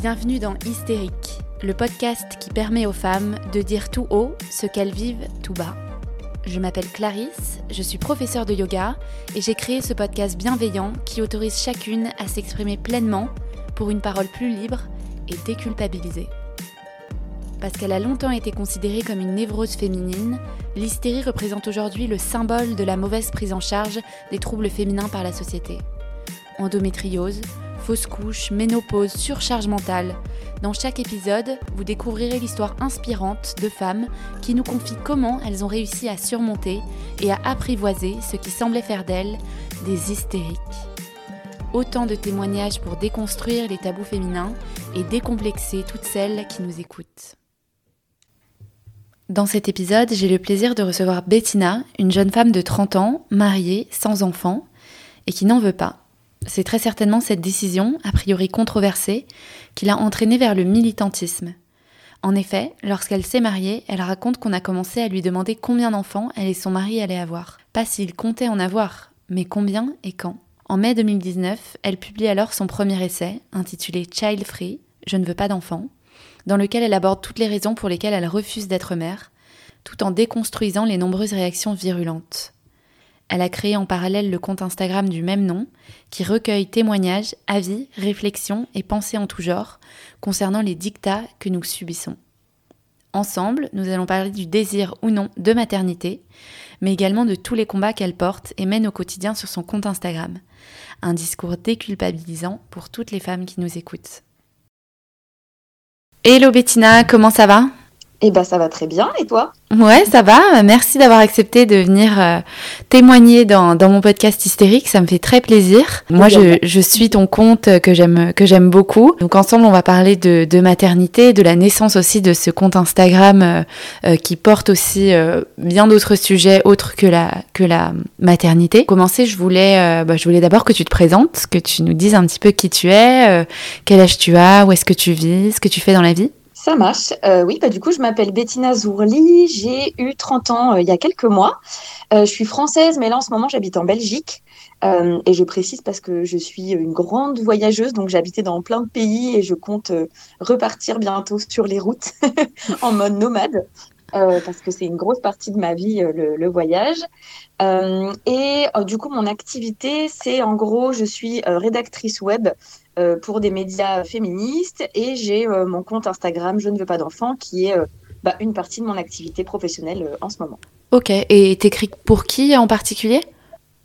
Bienvenue dans Hystérique, le podcast qui permet aux femmes de dire tout haut ce qu'elles vivent tout bas. Je m'appelle Clarisse, je suis professeure de yoga et j'ai créé ce podcast bienveillant qui autorise chacune à s'exprimer pleinement pour une parole plus libre et déculpabilisée. Parce qu'elle a longtemps été considérée comme une névrose féminine, l'hystérie représente aujourd'hui le symbole de la mauvaise prise en charge des troubles féminins par la société. Endométriose, fausse couche, ménopause, surcharge mentale. Dans chaque épisode, vous découvrirez l'histoire inspirante de femmes qui nous confient comment elles ont réussi à surmonter et à apprivoiser ce qui semblait faire d'elles des hystériques. Autant de témoignages pour déconstruire les tabous féminins et décomplexer toutes celles qui nous écoutent. Dans cet épisode, j'ai le plaisir de recevoir Bettina, une jeune femme de 30 ans, mariée, sans enfant, et qui n'en veut pas. C'est très certainement cette décision, a priori controversée, qui l'a entraînée vers le militantisme. En effet, lorsqu'elle s'est mariée, elle raconte qu'on a commencé à lui demander combien d'enfants elle et son mari allaient avoir. Pas s'il comptait en avoir, mais combien et quand. En mai 2019, elle publie alors son premier essai, intitulé Child Free, Je ne veux pas d'enfants, dans lequel elle aborde toutes les raisons pour lesquelles elle refuse d'être mère, tout en déconstruisant les nombreuses réactions virulentes. Elle a créé en parallèle le compte Instagram du même nom, qui recueille témoignages, avis, réflexions et pensées en tout genre concernant les dictats que nous subissons. Ensemble, nous allons parler du désir ou non de maternité, mais également de tous les combats qu'elle porte et mène au quotidien sur son compte Instagram. Un discours déculpabilisant pour toutes les femmes qui nous écoutent. Hello Bettina, comment ça va? Eh ben ça va très bien, et toi? Ouais, ça va. Merci d'avoir accepté de venir euh, témoigner dans, dans, mon podcast hystérique. Ça me fait très plaisir. Moi, je, je suis ton compte que j'aime que j'aime beaucoup. Donc ensemble, on va parler de, de, maternité, de la naissance aussi de ce compte Instagram euh, euh, qui porte aussi bien d'autres sujets autres que la que la maternité. Pour commencer, je voulais bah, je voulais d'abord que tu te présentes, que tu nous dises un petit peu qui tu es, quel âge tu as, où est-ce que tu vis, ce que tu fais dans la vie. Ça marche. Euh, oui, bah, du coup, je m'appelle Bettina Zourli. J'ai eu 30 ans euh, il y a quelques mois. Euh, je suis française, mais là, en ce moment, j'habite en Belgique. et je précise parce que je suis une grande voyageuse, donc habité dans plein de pays et je compte repartir bientôt sur les routes en mode nomade. Parce que c'est une grosse partie de ma vie, le, le voyage. et du coup, mon activité, c'est en gros, je suis rédactrice web euh, pour des médias féministes et j'ai euh, mon compte Instagram Je ne veux pas d'enfants qui est euh, bah, une partie de mon activité professionnelle en ce moment. Ok, et t'écris pour qui en particulier?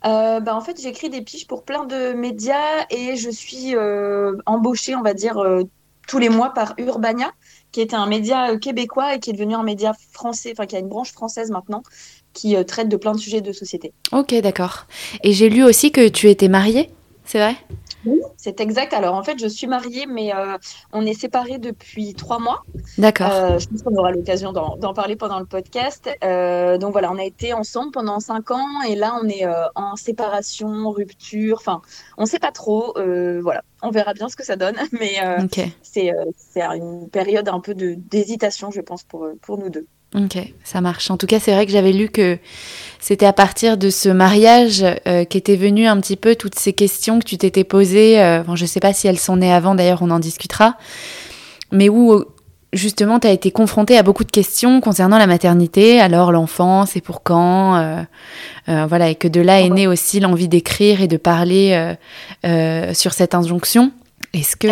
Bah, en fait, j'écris des piges pour plein de médias et je suis embauchée, on va dire, tous les mois par Urbania, qui était un média québécois et qui est devenu un média français, enfin qui a une branche française maintenant, qui traite de plein de sujets de société. Ok, d'accord. Et j'ai lu aussi que tu étais mariée, c'est vrai? C'est exact. Alors en fait, je suis mariée, mais euh, on est séparés depuis trois mois. D'accord. Euh, je pense qu'on aura l'occasion d'en parler pendant le podcast. Euh, donc voilà, on a été ensemble pendant cinq ans et là, on est en séparation, rupture. Enfin, on ne sait pas trop. voilà, on verra bien ce que ça donne, mais c'est une période un peu d'hésitation, je pense, pour, pour nous deux. Ok, ça marche. En tout cas, c'est vrai que j'avais lu que c'était à partir de ce mariage euh, qu'étaient venues un petit peu toutes ces questions que tu t'étais posées. Euh, je ne sais pas si elles sont nées avant, d'ailleurs, on en discutera. Mais où, justement, tu as été confrontée à beaucoup de questions concernant la maternité. Alors, l'enfant, c'est pour quand euh, Voilà, et que de là est née aussi l'envie d'écrire et de parler sur cette injonction. Est-ce que,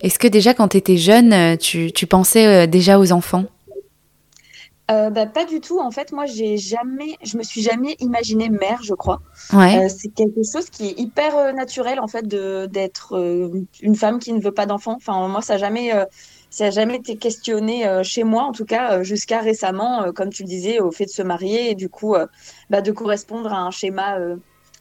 est-ce que déjà, quand tu étais jeune, tu, tu pensais déjà aux enfants? Euh, bah, pas du tout. En fait, moi, j'ai jamais, je me suis jamais imaginée mère, je crois. Ouais. Euh, c'est quelque chose qui est hyper euh, naturel, en fait, d'être une femme qui ne veut pas d'enfant. Enfin, moi, ça n'a jamais, ça a jamais été questionné chez moi, en tout cas, jusqu'à récemment, comme tu le disais, au fait de se marier et du coup, bah, de correspondre à un schéma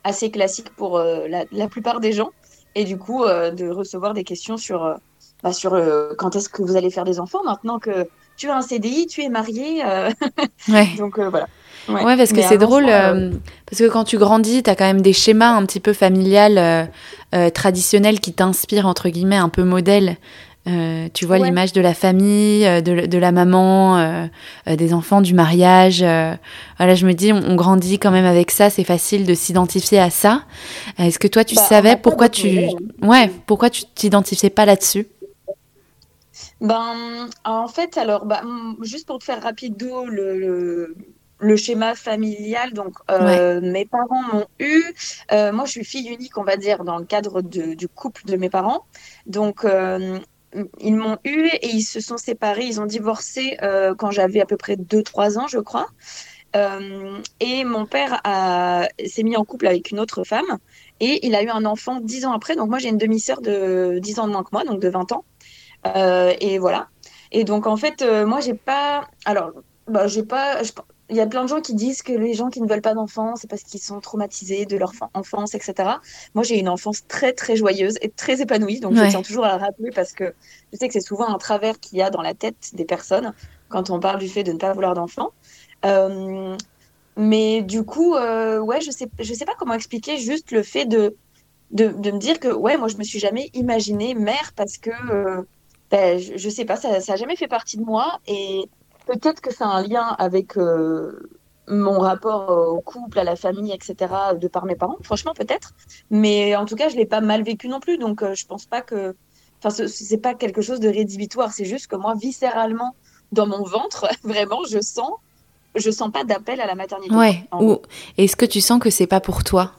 assez classique pour la, la, plupart des gens. Et du coup, de recevoir des questions sur, bah, sur quand est-ce que vous allez faire des enfants maintenant que tu as un CDI, tu es marié. Euh, ouais. Donc euh, voilà. Ouais, parce que c'est drôle, euh, parce que quand tu grandis, tu as quand même des schémas un petit peu familial, traditionnels qui t'inspirent, entre guillemets, un peu modèle. tu vois l'image de la famille, de, de la maman, des enfants, du mariage. voilà, je me dis, on, grandit quand même avec ça, c'est facile de s'identifier à ça. Est-ce que toi, tu bah, savais pourquoi tu, ouais, pourquoi tu t'identifiais pas là-dessus? Ben, en fait, alors, bah, juste pour te faire rapido le, le, schéma familial, donc euh, mes parents m'ont eu. Euh, moi, je suis fille unique, on va dire, dans le cadre du couple de mes parents. Donc, euh, ils m'ont eu et ils se sont séparés. Ils ont divorcé quand j'avais à peu près 2-3 ans, je crois. et mon père s'est mis en couple avec une autre femme et il a eu un enfant 10 ans après. Donc, moi, j'ai une demi-sœur de 10 ans de moins que moi, donc de 20 ans. Euh, et voilà. Et donc, en fait, euh, moi, j'ai pas. Alors, bah, j'ai pas. Il y a plein de gens qui disent que les gens qui ne veulent pas d'enfants, c'est parce qu'ils sont traumatisés de leur enfance, etc. Moi, j'ai une enfance très, très joyeuse et très épanouie. Donc, je tiens toujours à le rappeler parce que je sais que c'est souvent un travers qu'il y a dans la tête des personnes quand on parle du fait de ne pas vouloir d'enfants. Euh, mais du coup, ouais, je sais, je sais pas comment expliquer juste le fait de, de, de, me dire que, ouais, moi, je me suis jamais imaginée mère parce que ben, je, ne sais pas, ça n'a jamais fait partie de moi et peut-être que ça a un lien avec euh, mon rapport au couple, à la famille, etc., de par mes parents, franchement peut-être. Mais en tout cas, je l'ai pas mal vécu non plus, donc euh, je pense pas que, enfin, c'est pas quelque chose de rédhibitoire. C'est juste que moi, viscéralement, dans mon ventre, vraiment, je sens, je sens pas d'appel à la maternité. Ouais. Ou est-ce que tu sens que c'est pas pour toi?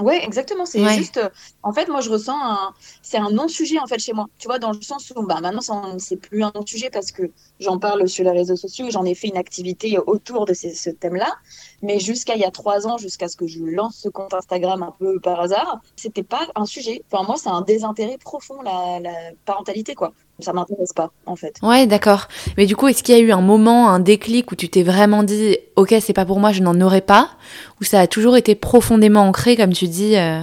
Oui, exactement. C'est juste, euh, en fait, moi, je ressens un, c'est un non-sujet en fait chez moi. Tu vois, dans le sens où, bah, maintenant, c'est plus un non-sujet parce que j'en parle sur les réseaux sociaux, j'en ai fait une activité autour de ce thème-là. Mais jusqu'à il y a trois ans, jusqu'à ce que je lance ce compte Instagram un peu par hasard, c'était pas un sujet. Enfin, moi, c'est un désintérêt profond la, la parentalité, quoi ça m'intéresse pas en fait. Ouais, d'accord. Mais du coup, est-ce qu'il y a eu un moment, un déclic où tu t'es vraiment dit, ok, c'est pas pour moi, je n'en aurais pas, ou ça a toujours été profondément ancré, comme tu dis euh?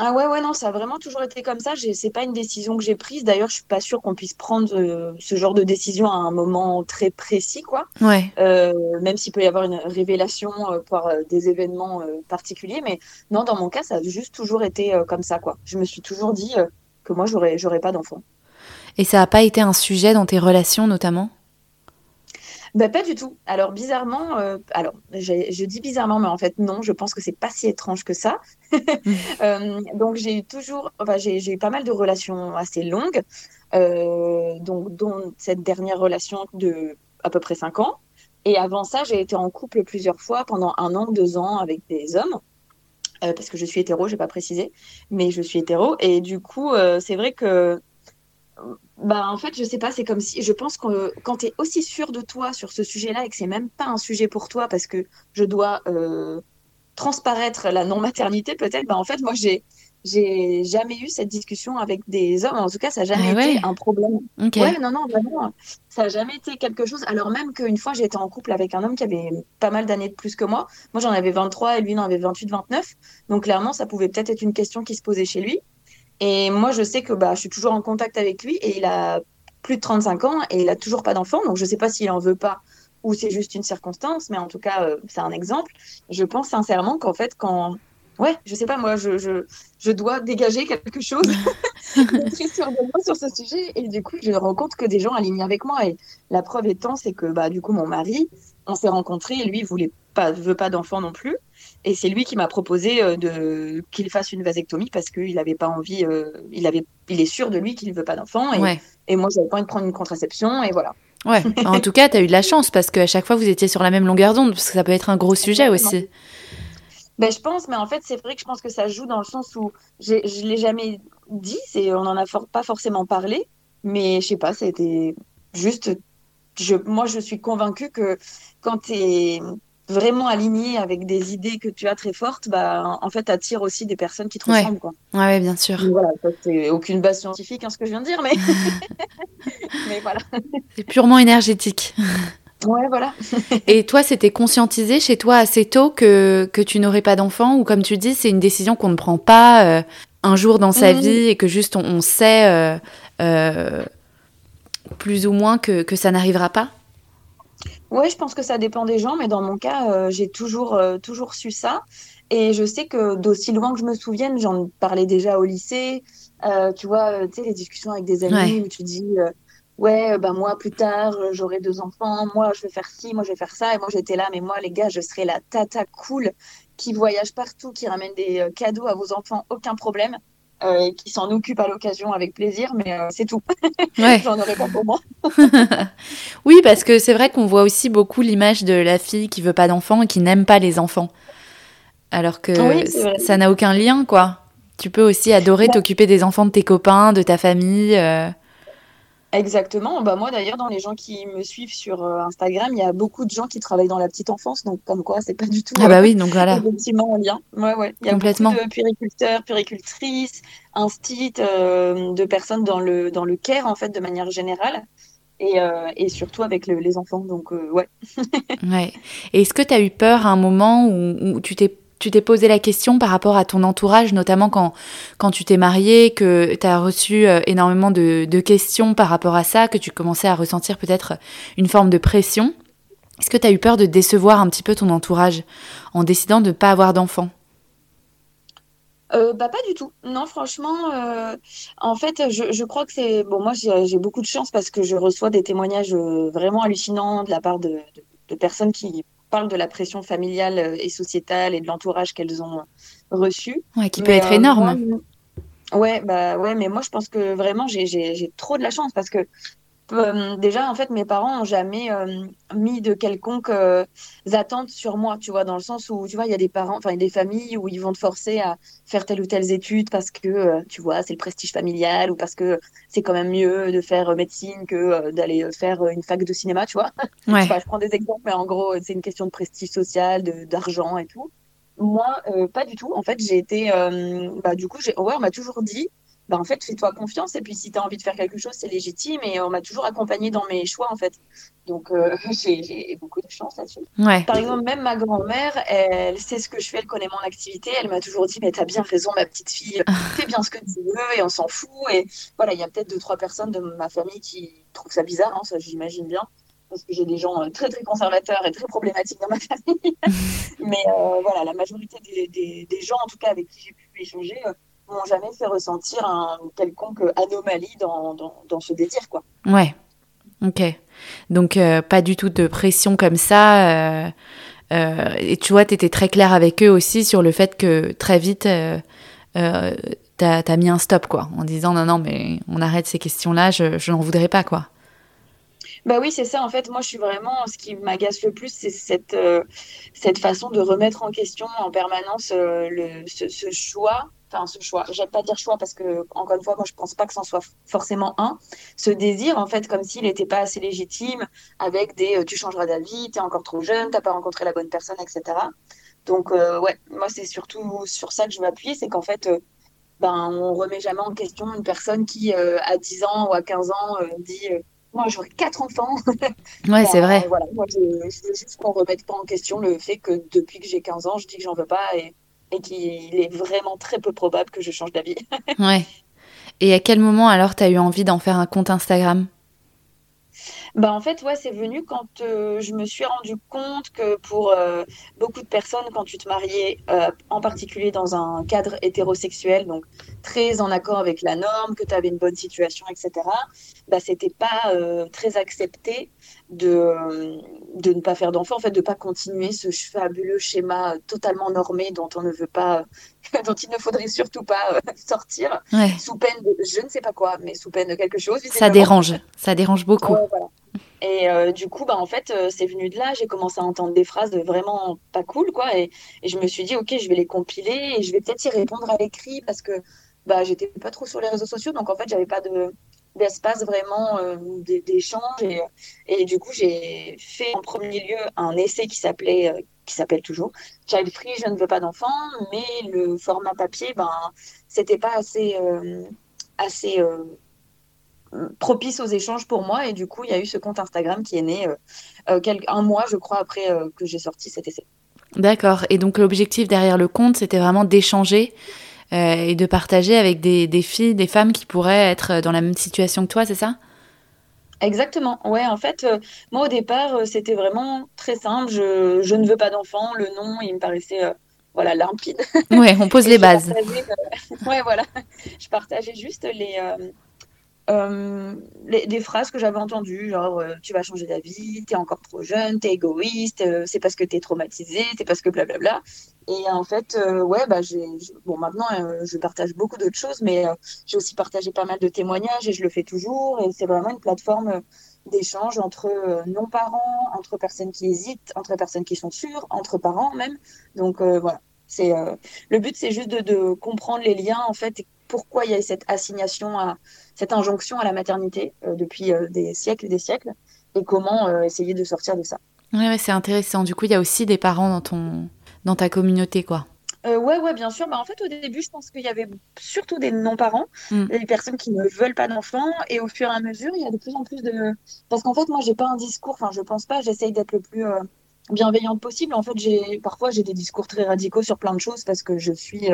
Ah ouais, ouais, non, ça a vraiment toujours été comme ça. C'est pas une décision que j'ai prise. D'ailleurs, je suis pas sûre qu'on puisse prendre euh, ce genre de décision à un moment très précis, quoi. Ouais. Euh, même s'il peut y avoir une révélation par des événements particuliers, mais non, dans mon cas, ça a juste toujours été comme ça, quoi. Je me suis toujours dit que moi, j'aurais, j'aurais pas d'enfant. Et ça n'a pas été un sujet dans tes relations notamment? Bah, pas du tout. Alors bizarrement, euh, alors je dis bizarrement, mais en fait non, je pense que c'est pas si étrange que ça. Euh, donc j'ai eu toujours, enfin j'ai eu pas mal de relations assez longues, euh, donc dont cette dernière relation de à peu près 5 ans. Et avant ça, j'ai été en couple plusieurs fois pendant un an, deux ans avec des hommes. parce que je suis hétéro, j'ai pas précisé, mais je suis hétéro. Et du coup, c'est vrai que bah, en fait, je sais pas, c'est comme si je pense que quand tu es aussi sûr de toi sur ce sujet-là et que c'est même pas un sujet pour toi parce que je dois euh, transparaître la non-maternité, peut-être, bah, en fait, moi, j'ai j'ai jamais eu cette discussion avec des hommes. En tout cas, ça n'a jamais ah été un problème. Ouais, non, non, vraiment, ça n'a jamais été quelque chose. Alors même qu'une fois, été en couple avec un homme qui avait pas mal d'années de plus que moi. Moi, j'en avais 23 et lui, il en avait 28, 29. Donc, clairement, ça pouvait peut-être être une question qui se posait chez lui. Et moi, je sais que bah, je suis toujours en contact avec lui et il a plus de 35 ans et il a toujours pas d'enfant. Donc, je sais pas s'il en veut pas ou c'est juste une circonstance, mais en tout cas, euh, c'est un exemple. Je pense sincèrement qu'en fait, quand. Ouais, je sais pas, moi, je, je, je dois dégager quelque chose sur ce sujet. Et du coup, je rends compte que des gens alignés avec moi. Et la preuve étant, c'est que bah, du coup, mon mari, on s'est rencontrés et lui, voulait pas, veut pas d'enfant non plus. Et c'est lui qui m'a proposé euh, de qu'il fasse une vasectomie parce qu'il n'avait pas envie, euh, il avait, il est sûr de lui qu'il ne veut pas d'enfant. Et, et moi, j'avais pas envie de prendre une contraception et voilà. Ouais. en tout cas, tu as eu de la chance parce qu'à chaque fois, vous étiez sur la même longueur d'onde parce que ça peut être un gros sujet aussi. Ben, je pense, mais en fait, c'est vrai que je pense que ça joue dans le sens où je ne l'ai jamais dit, c'est, on n'en a pas forcément parlé, mais je sais pas, c'était juste. Je, moi, je suis convaincue que quand tu es vraiment aligné avec des idées que tu as très fortes, bah, en fait, attire aussi des personnes qui te ressemblent. Quoi. Ouais, bien sûr. voilà, c'est aucune base scientifique, hein, ce que je viens de dire, mais, mais voilà. C'est purement énergétique. Ouais, voilà. Et toi, c'était conscientisé chez toi assez tôt que, que tu n'aurais pas d'enfant ou comme tu dis, c'est une décision qu'on ne prend pas euh, un jour dans sa mmh. vie et que juste on, sait euh, euh, plus ou moins que, que ça n'arrivera pas? Ouais, je pense que ça dépend des gens, mais dans mon cas, euh, j'ai toujours, euh, toujours su ça. Et je sais que d'aussi loin que je me souvienne, j'en parlais déjà au lycée. Euh, tu vois, tu sais, les discussions avec des amis où tu dis, ouais, ben moi, plus tard, j'aurai deux enfants, moi, je vais faire ci, moi, je vais faire ça. Et moi, j'étais là, mais moi, les gars, je serai la tata cool qui voyage partout, qui ramène des cadeaux à vos enfants, aucun problème. Et qui s'en occupe à l'occasion avec plaisir, mais c'est tout. Ouais. J'en aurais pas pour moi. oui, parce que c'est vrai qu'on voit aussi beaucoup l'image de la fille qui veut pas d'enfants et qui n'aime pas les enfants. Alors que ça n'a aucun lien, quoi. Tu peux aussi adorer bah t'occuper des enfants de tes copains, de ta famille. Euh. Exactement. Bah moi d'ailleurs, dans les gens qui me suivent sur euh, Instagram, il y a beaucoup de gens qui travaillent dans la petite enfance, donc comme quoi, c'est pas du tout. Ah bah oui, donc voilà. Effectivement en lien. Ouais ouais. Il y a Complètement. beaucoup de puériculteurs, puéricultrices, instit, euh, de personnes dans le dans le care en fait de manière générale. Et, et, surtout avec les enfants. Donc, ouais. ouais. Est-ce que tu as eu peur à un moment où tu t'es tu t'es posé la question par rapport à ton entourage, notamment quand, quand tu t'es mariée, que tu as reçu euh, énormément de, questions par rapport à ça, que tu commençais à ressentir peut-être une forme de pression. Est-ce que tu as eu peur de décevoir un petit peu ton entourage en décidant de ne pas avoir d'enfant euh, bah pas du tout. Non, franchement, euh, en fait, je, crois que c'est bon. Moi, j'ai beaucoup de chance parce que je reçois des témoignages vraiment hallucinants de la part de personnes qui parle de la pression familiale euh, et sociétale et de l'entourage qu'elles ont reçu. Ouais, qui peut être énorme. ouais, bah ouais, mais moi je pense que vraiment j'ai trop de la chance parce que euh, déjà, en fait, mes parents n'ont jamais euh, mis de quelconques euh, attentes sur moi, tu vois, dans le sens où, tu vois, il y a des parents, enfin, des familles où ils vont te forcer à faire telle ou telle étude parce que, tu vois, c'est le prestige familial ou parce que c'est quand même mieux de faire médecine que d'aller faire une fac de cinéma, tu vois. Ouais. je prends des exemples, mais en gros, c'est une question de prestige social, d'argent et tout. Moi, pas du tout. En fait, j'ai été, bah, du coup, ouais, on m'a toujours dit, bah, en fait, fais-toi confiance. Et puis, si tu as envie de faire quelque chose, c'est légitime. Et on m'a toujours accompagnée dans mes choix, en fait. Donc, euh, j'ai beaucoup de chance là-dessus. Par exemple, même ma grand-mère, elle sait ce que je fais, elle connaît mon activité. Elle m'a toujours dit, mais tu as bien raison, ma petite fille, fais bien ce que tu veux et on s'en fout. Et voilà, il y a peut-être deux, trois personnes de ma famille qui trouvent ça bizarre, hein, ça j'imagine bien. Parce que j'ai des gens euh, très, très conservateurs et très problématiques dans ma famille. mais euh, voilà, la majorité des, des, gens, en tout cas, avec qui j'ai pu échanger, m'ont jamais fait ressentir un quelconque anomalie dans, dans, ce désir, quoi. Ouais. Ok. Donc, euh, pas du tout de pression comme ça. Euh, euh, et tu vois, tu étais très claire avec eux aussi sur le fait que très vite, tu as, mis un stop, quoi, en disant non, non, mais on arrête ces questions-là, je, je n'en voudrais pas, quoi. Bah oui, c'est ça. En fait, moi, je suis vraiment. Ce qui m'agace le plus, c'est cette, cette façon de remettre en question en permanence le, ce, ce, choix enfin ce choix, j'aime pas dire choix parce que encore une fois, moi je pense pas que c'en soit forcément un. Ce désir en fait, comme s'il n'était pas assez légitime, avec des euh, tu changeras d'avis, t'es encore trop jeune, t'as pas rencontré la bonne personne, etc. Donc euh, ouais, moi c'est surtout sur ça que je m'appuie, c'est qu'en fait, euh, ben on remet jamais en question une personne qui à 10 ans ou à 15 ans dit moi j'aurais quatre enfants. Ouais, c'est vrai. Voilà, moi je, je veux juste qu'on remette pas en question le fait que depuis que j'ai 15 ans, je dis que j'en veux pas et et qu'il est vraiment très peu probable que je change d'avis. ouais. Et à quel moment alors tu as eu envie d'en faire un compte Instagram? Bah en fait, ouais, c'est venu quand euh, je me suis rendu compte que pour euh, beaucoup de personnes, quand tu te mariais, euh, en particulier dans un cadre hétérosexuel, donc très en accord avec la norme, que tu avais une bonne situation, etc., bah, c'était pas très accepté de, de ne pas faire d'enfant, en fait, de pas continuer ce fabuleux schéma totalement normé dont on ne veut pas, dont il ne faudrait surtout pas sortir, sous peine de je ne sais pas quoi, mais sous peine de quelque chose. Ça dérange, ça dérange beaucoup. Et euh, du coup, bah, en fait, euh, c'est venu de là. J'ai commencé à entendre des phrases vraiment pas cool, quoi. Et, et, je me suis dit, OK, je vais les compiler et je vais peut-être y répondre à l'écrit parce que bah, j'étais pas trop sur les réseaux sociaux. Donc, en fait, j'avais pas de, d'espace vraiment euh, d'échange. Et, et, du coup, j'ai fait en premier lieu un essai qui s'appelait, qui s'appelle toujours Child Free, je ne veux pas d'enfant. Mais le format papier, ben, c'était pas assez. assez propice aux échanges pour moi. Et du coup, il y a eu ce compte Instagram qui est né euh, euh, un mois, je crois, après euh, que j'ai sorti cet essai. D'accord. Et donc, l'objectif derrière le compte, c'était vraiment d'échanger et de partager avec des, des, filles, des femmes qui pourraient être dans la même situation que toi, c'est ça? Exactement. Ouais, en fait, moi au départ, c'était vraiment très simple. Je, je, ne veux pas d'enfant. Le nom, il me paraissait voilà limpide. Ouais, on pose les bases. ouais, voilà. Je partageais juste les euh, des phrases que j'avais entendues, genre tu vas changer d'avis, t'es encore trop jeune, t'es égoïste, c'est parce que t'es traumatisé, c'est parce que blablabla. Et en fait, ouais, bah, j'ai, bon, maintenant, je partage beaucoup d'autres choses, mais j'ai aussi partagé pas mal de témoignages et je le fais toujours. Et c'est vraiment une plateforme d'échange entre non-parents, entre personnes qui hésitent, entre personnes qui sont sûres, entre parents même. Donc voilà, c'est le but, c'est juste de, comprendre les liens en fait pourquoi il y a cette assignation, à, cette injonction à la maternité euh, depuis euh, des siècles et des siècles, et comment euh, essayer de sortir de ça. Oui, ouais, c'est intéressant. Du coup, il y a aussi des parents dans, ton, dans ta communauté, quoi. Euh, ouais, ouais, bien sûr. Bah, en fait, au début, je pense qu'il y avait surtout des non-parents, mm. des personnes qui ne veulent pas d'enfants. Et au fur et à mesure, il y a de plus en plus de. Parce qu'en fait, moi, j'ai pas un discours. Enfin, je pense pas. J'essaye d'être le plus bienveillante possible. En fait, j'ai parfois j'ai des discours très radicaux sur plein de choses parce que je suis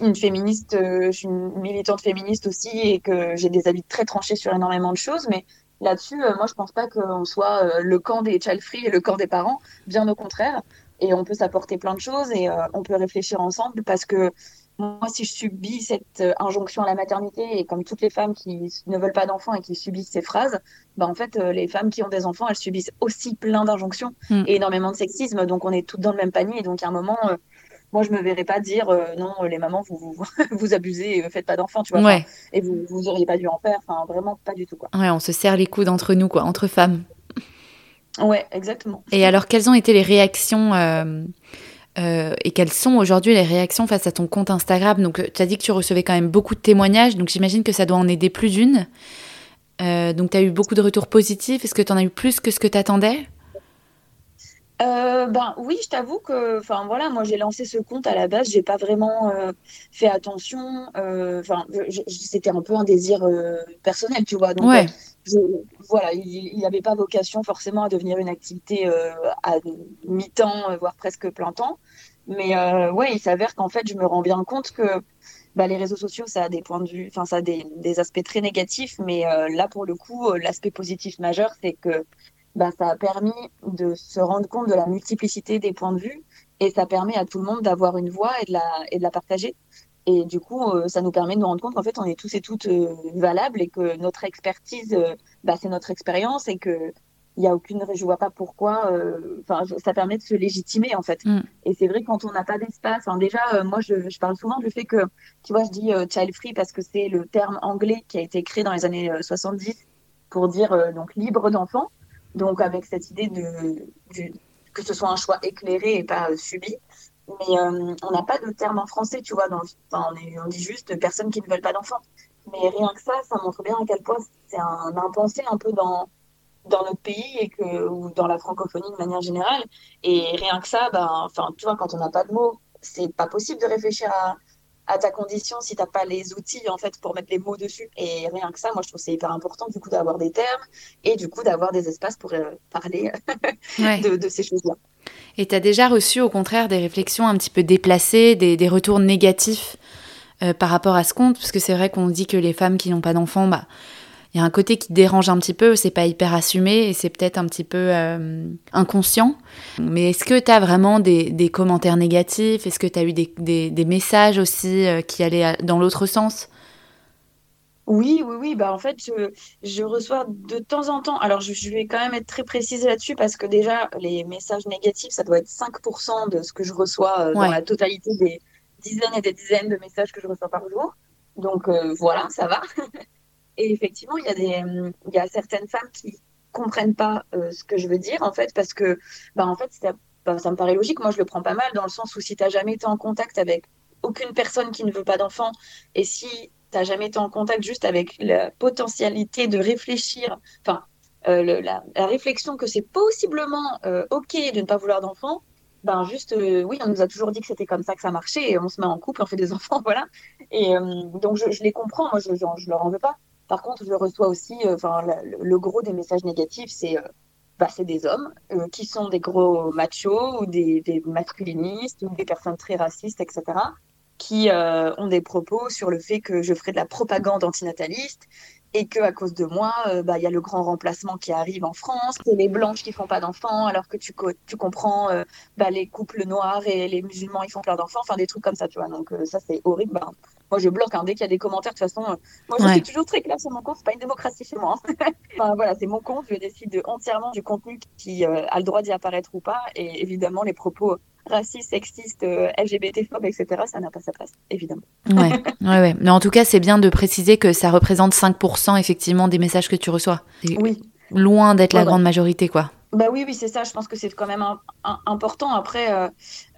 une féministe, euh, je suis une militante féministe aussi et que j'ai des avis très tranchés sur énormément de choses, mais là-dessus, euh, moi, je pense pas qu'on soit euh, le camp des child free et le camp des parents, bien au contraire. Et on peut s'apporter plein de choses et on peut réfléchir ensemble parce que moi, si je subis cette injonction à la maternité et comme toutes les femmes qui ne veulent pas d'enfants et qui subissent ces phrases, bah en fait, les femmes qui ont des enfants, elles subissent aussi plein d'injonctions mm. et énormément de sexisme. Donc, on est toutes dans le même panier. Et donc, à un moment, moi je me verrais pas dire euh, non les mamans vous vous, vous abusez faites pas d'enfants tu vois et vous vous auriez pas dû en faire enfin vraiment pas du tout quoi ouais on se serre les coudes entre nous quoi entre femmes ouais exactement. Et alors quelles ont été les réactions euh, euh, et quelles sont aujourd'hui les réactions face à ton compte Instagram? Donc tu as dit que tu recevais quand même beaucoup de témoignages donc j'imagine que ça doit en aider plus d'une. Donc tu as eu beaucoup de retours positifs. Est-ce que tu en as eu plus que ce que tu attendais euh, ben oui, je t'avoue que, enfin voilà, moi j'ai lancé ce compte à la base, j'ai pas vraiment euh, fait attention. Euh, enfin, c'était un peu un désir personnel, tu vois. Donc voilà, il n'avait pas vocation forcément à devenir une activité à mi-temps, voire presque plein temps. Mais ouais, il s'avère qu'en fait, je me rends bien compte que bah, les réseaux sociaux, ça a des points de vue, enfin ça a des, aspects très négatifs, mais là pour le coup, l'aspect positif majeur, c'est que bah, ça a permis de se rendre compte de la multiplicité des points de vue et ça permet à tout le monde d'avoir une voix et de la partager. Et du coup, euh, ça nous permet de nous rendre compte qu'en fait, on est tous et toutes euh, valables et que notre expertise, euh, bah, c'est notre expérience et que il y a aucune, je vois pas pourquoi. Enfin, ça permet de se légitimer en fait. Mm. Et c'est vrai quand on n'a pas d'espace. déjà, moi, je, je, parle souvent du fait que, tu vois, je dis child free parce que c'est le terme anglais qui a été créé dans les années 70 pour dire donc libre d'enfant. Donc avec cette idée de, que ce soit un choix éclairé et pas subi. Mais euh, on n'a pas de terme en français, tu vois. Dans, on, dit juste personnes qui ne veulent pas d'enfants. Mais rien que ça, ça montre bien à quel point c'est un impensé un peu dans, dans notre pays et que, ou dans la francophonie de manière générale. Et rien que ça, ben, enfin, tu vois, quand on n'a pas de mots, c'est pas possible de réfléchir à, à ta condition si tu n'as pas les outils en fait pour mettre les mots dessus. Et rien que ça, moi je trouve c'est hyper important du coup d'avoir des termes et du coup d'avoir des espaces pour euh, parler de, ces choses-là. Et tu as déjà reçu au contraire des réflexions un petit peu déplacées, des, des retours négatifs euh, par rapport à ce compte, parce que c'est vrai qu'on dit que les femmes qui n'ont pas d'enfants, bah, il y a un côté qui dérange un petit peu, c'est pas hyper assumé et c'est peut-être un petit peu euh, inconscient. Mais est-ce que tu as vraiment des, des, commentaires négatifs? Est-ce que tu as eu des, des, messages aussi euh, qui allaient dans l'autre sens? Oui, oui, oui. Bah, en fait, je, je, reçois de temps en temps. Alors, je, je vais quand même être très précise là-dessus parce que déjà, les messages négatifs, ça doit être 5% de ce que je reçois euh, dans la totalité des dizaines et des dizaines de messages que je reçois par jour. Donc, voilà, ça va. Et effectivement, il y a, des, il y a certaines femmes qui comprennent pas euh, ce que je veux dire, en fait, parce que, bah, en fait, bah, ça me paraît logique. Moi, je le prends pas mal dans le sens où si tu n'as jamais été en contact avec aucune personne qui ne veut pas d'enfant, et si tu n'as jamais été en contact juste avec la potentialité de réfléchir, enfin, euh, la, réflexion que c'est possiblement euh, OK de ne pas vouloir d'enfant, ben juste, oui, on nous a toujours dit que c'était comme ça que ça marchait, et on se met en couple, on fait des enfants, voilà. Et donc, je, les comprends, moi, je, je leur en veux pas. Par contre, je reçois aussi, euh, enfin, le, gros des messages négatifs, c'est euh, bah, c'est des hommes euh, qui sont des gros machos ou des, masculinistes ou des personnes très racistes, etc., qui ont des propos sur le fait que je ferai de la propagande antinataliste et que à cause de moi, bah, il y a le grand remplacement qui arrive en France, c'est les blanches qui font pas d'enfants, alors que tu, tu comprends bah, les couples noirs et les musulmans ils font plein d'enfants, enfin des trucs comme ça, tu vois. Donc ça c'est horrible. Bah, moi, je bloque. Hein. Dès qu'il y a des commentaires, de toute façon, moi, je suis toujours très claire sur mon compte. C'est pas une démocratie chez moi. Hein. enfin, voilà, c'est mon compte. Je décide entièrement du contenu qui a le droit d'y apparaître ou pas. Et évidemment, les propos raciste, sexiste, euh, LGBT-phobe, etc., ça n'a pas sa place, évidemment. ouais, ouais, ouais. Mais en tout cas, c'est bien de préciser que ça représente 5% effectivement des messages que tu reçois. Oui. Loin d'être la grande majorité, quoi. Bah oui, oui, c'est ça. Je pense que c'est quand même important. Après, euh,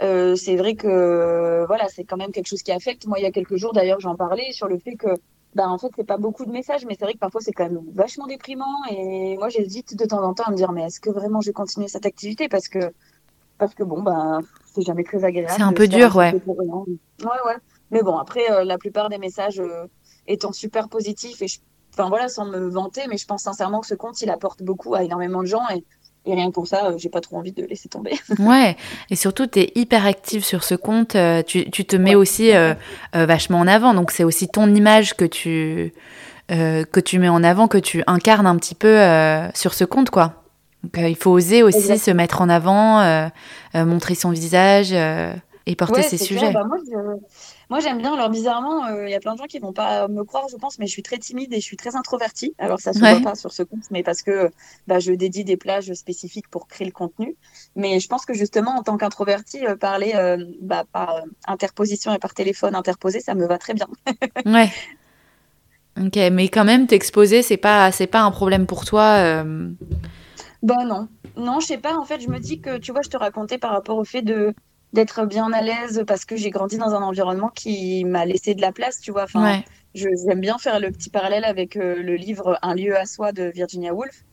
euh, c'est vrai que voilà, c'est quand même quelque chose qui affecte. Moi, il y a quelques jours, d'ailleurs, j'en parlais sur le fait que, bah, en fait, c'est pas beaucoup de messages, mais c'est vrai que parfois c'est quand même vachement déprimant. Et moi, j'hésite de temps en temps à me dire, mais est-ce que vraiment je vais continuer cette activité? Parce que parce que bon, bah, c'est jamais très agréable. C'est un peu dur, ouais. Ouais, ouais. Mais bon, après, euh, la plupart des messages euh, étant super positifs, et enfin voilà, sans me vanter, mais je pense sincèrement que ce compte, il apporte beaucoup à énormément de gens, et, et rien que pour ça, euh, j'ai pas trop envie de laisser tomber. ouais, et surtout, tu es hyper active sur ce compte, tu, tu te mets aussi vachement en avant, donc c'est aussi ton image que tu, que tu mets en avant, que tu incarnes un petit peu sur ce compte, quoi. Donc, euh, il faut oser aussi se mettre en avant, euh, euh, montrer son visage et porter ses sujets. Bah, moi, j'aime bien. Alors, bizarrement, il y a plein de gens qui vont pas me croire, je pense, mais je suis très timide et je suis très introvertie. Alors, ça se voit pas sur ce compte, mais parce que bah, je dédie des plages spécifiques pour créer le contenu. Mais je pense que justement, en tant qu'introvertie, parler bah, par interposition et par téléphone interposé, ça me va très bien. ouais. Ok, mais quand même, t'exposer, c'est pas, c'est pas un problème pour toi. Bah non. Non, je sais pas. En fait, je me dis que, tu vois, je te racontais par rapport au fait de d'être bien à l'aise parce que j'ai grandi dans un environnement qui m'a laissé de la place, tu vois. Enfin, j'aime bien faire le petit parallèle avec euh, le livre Un lieu à soi de Virginia Woolf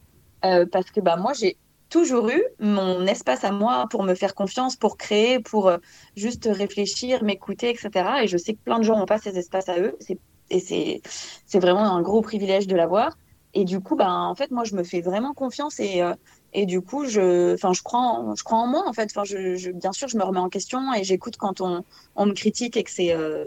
euh, parce que bah moi j'ai toujours eu mon espace à moi pour me faire confiance, pour créer, pour euh, juste réfléchir, m'écouter, etc. Et je sais que plein de gens n'ont pas ces espaces à eux. Et c'est c'est vraiment un gros privilège de l'avoir. Et du coup, ben, en fait, moi, je me fais vraiment confiance et, euh, et du coup, je, enfin, je crois, en, je crois en moi, en fait. Enfin, je, bien sûr, je me remets en question et j'écoute quand on, on me critique et que c'est euh,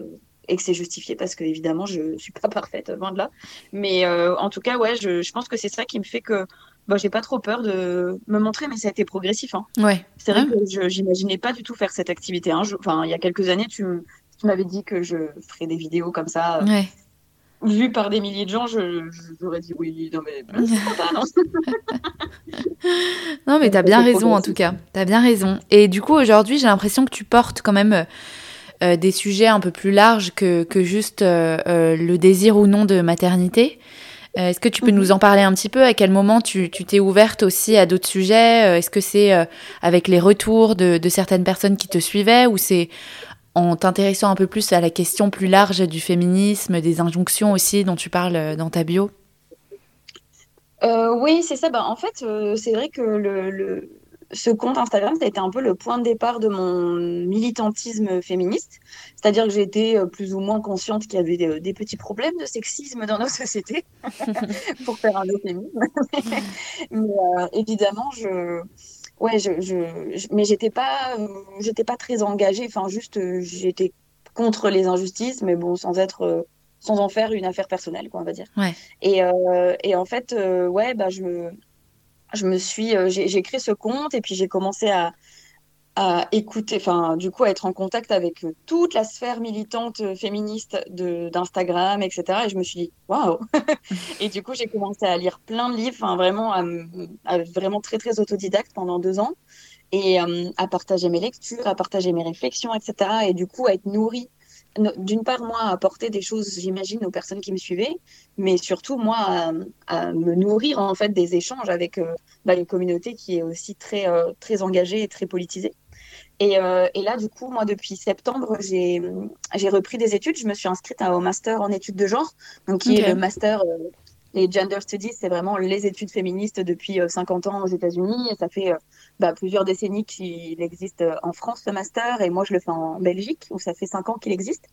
et que c'est justifié parce que évidemment, je suis pas parfaite, loin de là. Mais euh, en tout cas, ouais, je, je pense que c'est ça qui me fait que bah, j'ai pas trop peur de me montrer, mais ça a été progressif. Hein. Ouais. C'est vrai que je j'imaginais pas du tout faire cette activité. Hein. Enfin, il y a quelques années, tu, tu m'avais dit que je ferais des vidéos comme ça. Ouais vu par des milliers de gens, j'aurais dit oui, non mais non. non mais t'as bien raison en tout cas, t'as bien raison. Et du coup aujourd'hui j'ai l'impression que tu portes quand même euh, des sujets un peu plus larges que, que juste euh, euh, le désir ou non de maternité. Est-ce que tu peux nous mhm. en parler un petit peu? À quel moment tu t'es ouverte aussi à d'autres sujets? Est-ce que c'est avec les retours de, de, certaines personnes qui te suivaient ou c'est en t'intéressant un peu plus à la question plus large du féminisme, des injonctions aussi dont tu parles euh, dans ta bio euh, Oui, c'est ça. Bah, en fait, euh, c'est vrai que le, ce compte Instagram, ça a été un peu le point de départ de mon militantisme féministe. C'est-à-dire que j'étais plus ou moins consciente qu'il y avait des, petits problèmes de sexisme dans nos sociétés, pour faire un euphémisme. Mais évidemment, je ouais, je, je, mais j'étais pas, euh, j'étais pas très engagée. Enfin, juste, euh, j'étais contre les injustices, mais bon, sans être, euh, sans en faire une affaire personnelle, quoi, on va dire. Ouais. Et, et en fait, ouais, bah, je me, je me suis, j'ai créé ce compte et puis j'ai commencé à, à écouter, enfin, du coup, à être en contact avec euh, toute la sphère militante euh, féministe d'Instagram, etc. Et je me suis dit, waouh Et du coup, j'ai commencé à lire plein de livres, vraiment, à, vraiment très, très autodidacte pendant deux ans, et euh, à partager mes lectures, à partager mes réflexions, etc. Et du coup, à être nourrie d'une part, moi, à apporter des choses, j'imagine, aux personnes qui me suivaient, mais surtout, moi, à, me nourrir, en fait, des échanges avec bah, une communauté qui est aussi très, très engagée et très politisée. Euh, et, là, du coup, moi, depuis septembre, j'ai repris des études. Je me suis inscrite au master en études de genre, donc qui est le master, euh, les Gender Studies, c'est vraiment les études féministes depuis 50 euh, ans aux États-Unis. Et ça fait bah, plusieurs décennies qu'il existe en France, ce master. Et moi, je le fais en Belgique, où ça fait 5 ans qu'il existe.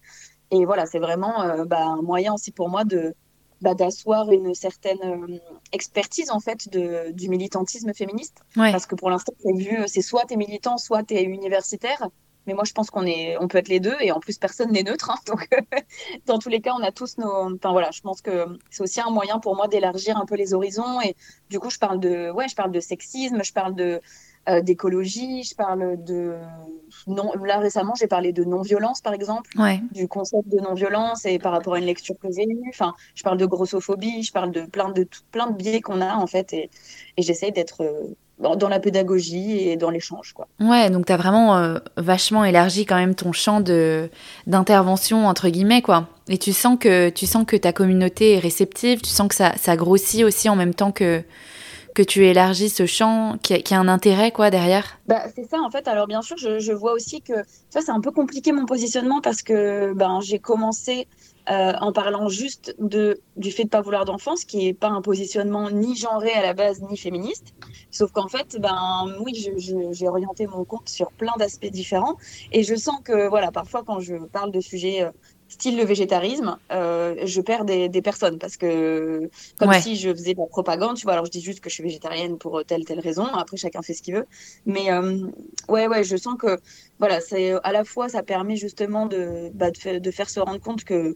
Et voilà, c'est vraiment bah, un moyen aussi pour moi de, bah, d'asseoir une certaine euh, expertise en fait de, du militantisme féministe. Parce que pour l'instant, c'est vu, c'est soit tu es militant, soit tu es universitaire. Mais moi, je pense qu'on est, on peut être les deux, et en plus, personne n'est neutre. Hein. donc, dans tous les cas, on a tous nos. Enfin voilà, je pense que c'est aussi un moyen pour moi d'élargir un peu les horizons. Et du coup, je parle de, ouais, je parle de sexisme, je parle de d'écologie, je parle de non. Là récemment, j'ai parlé de non-violence, par exemple, du concept de non-violence et par rapport à une lecture que j'ai eue. Enfin, je parle de grossophobie, je parle de plein de plein de biais qu'on a en fait, et, et j'essaye d'être dans la pédagogie et dans l'échange. Quoi. Ouais, donc tu as vraiment euh, vachement élargi quand même ton champ de, d'intervention, entre guillemets, quoi. Et tu sens, que, tu sens que ta communauté est réceptive, tu sens que ça, ça grossit aussi en même temps que, que tu élargis ce champ, qui a, qui a un intérêt, quoi, derrière bah, C'est ça, en fait. Alors, bien sûr, je, je vois aussi que, ça, c'est un peu compliqué mon positionnement parce que ben, j'ai commencé euh, en parlant juste de, du fait de pas vouloir d'enfants, ce qui n'est pas un positionnement ni genré à la base, ni féministe. Sauf qu'en fait, ben oui, j'ai orienté mon compte sur plein d'aspects différents. Et je sens que, voilà, parfois quand je parle de sujets euh, style le végétarisme, euh, je perds des, des, personnes parce que comme si je faisais de la propagande, tu vois. Alors je dis juste que je suis végétarienne pour telle telle raison. Après chacun fait ce qu'il veut. Mais ouais ouais, je sens que voilà, c'est à la fois ça permet justement de, bah, de, de, faire se rendre compte que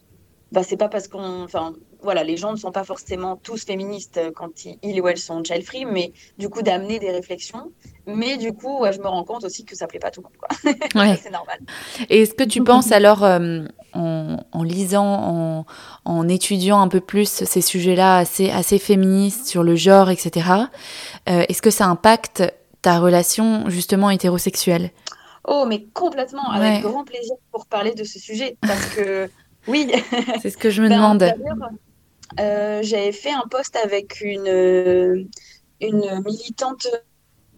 bah, c'est pas parce qu'on. Enfin, voilà, les gens ne sont pas forcément tous féministes quand ils, ou elles sont child free, mais du coup, d'amener des réflexions. Mais du coup, je me rends compte aussi que ça plaît pas tout le monde. Quoi. Ouais. c'est normal. Et est-ce que tu penses alors, euh, en, en, lisant, en, en, étudiant un peu plus ces sujets-là assez, assez féministes sur le genre, etc., euh, est-ce que ça impacte ta relation justement hétérosexuelle? Oh, mais complètement, avec grand plaisir pour parler de ce sujet, parce que oui. C'est ce que je me ben, demande. Euh, J'avais fait un post avec une, euh, une militante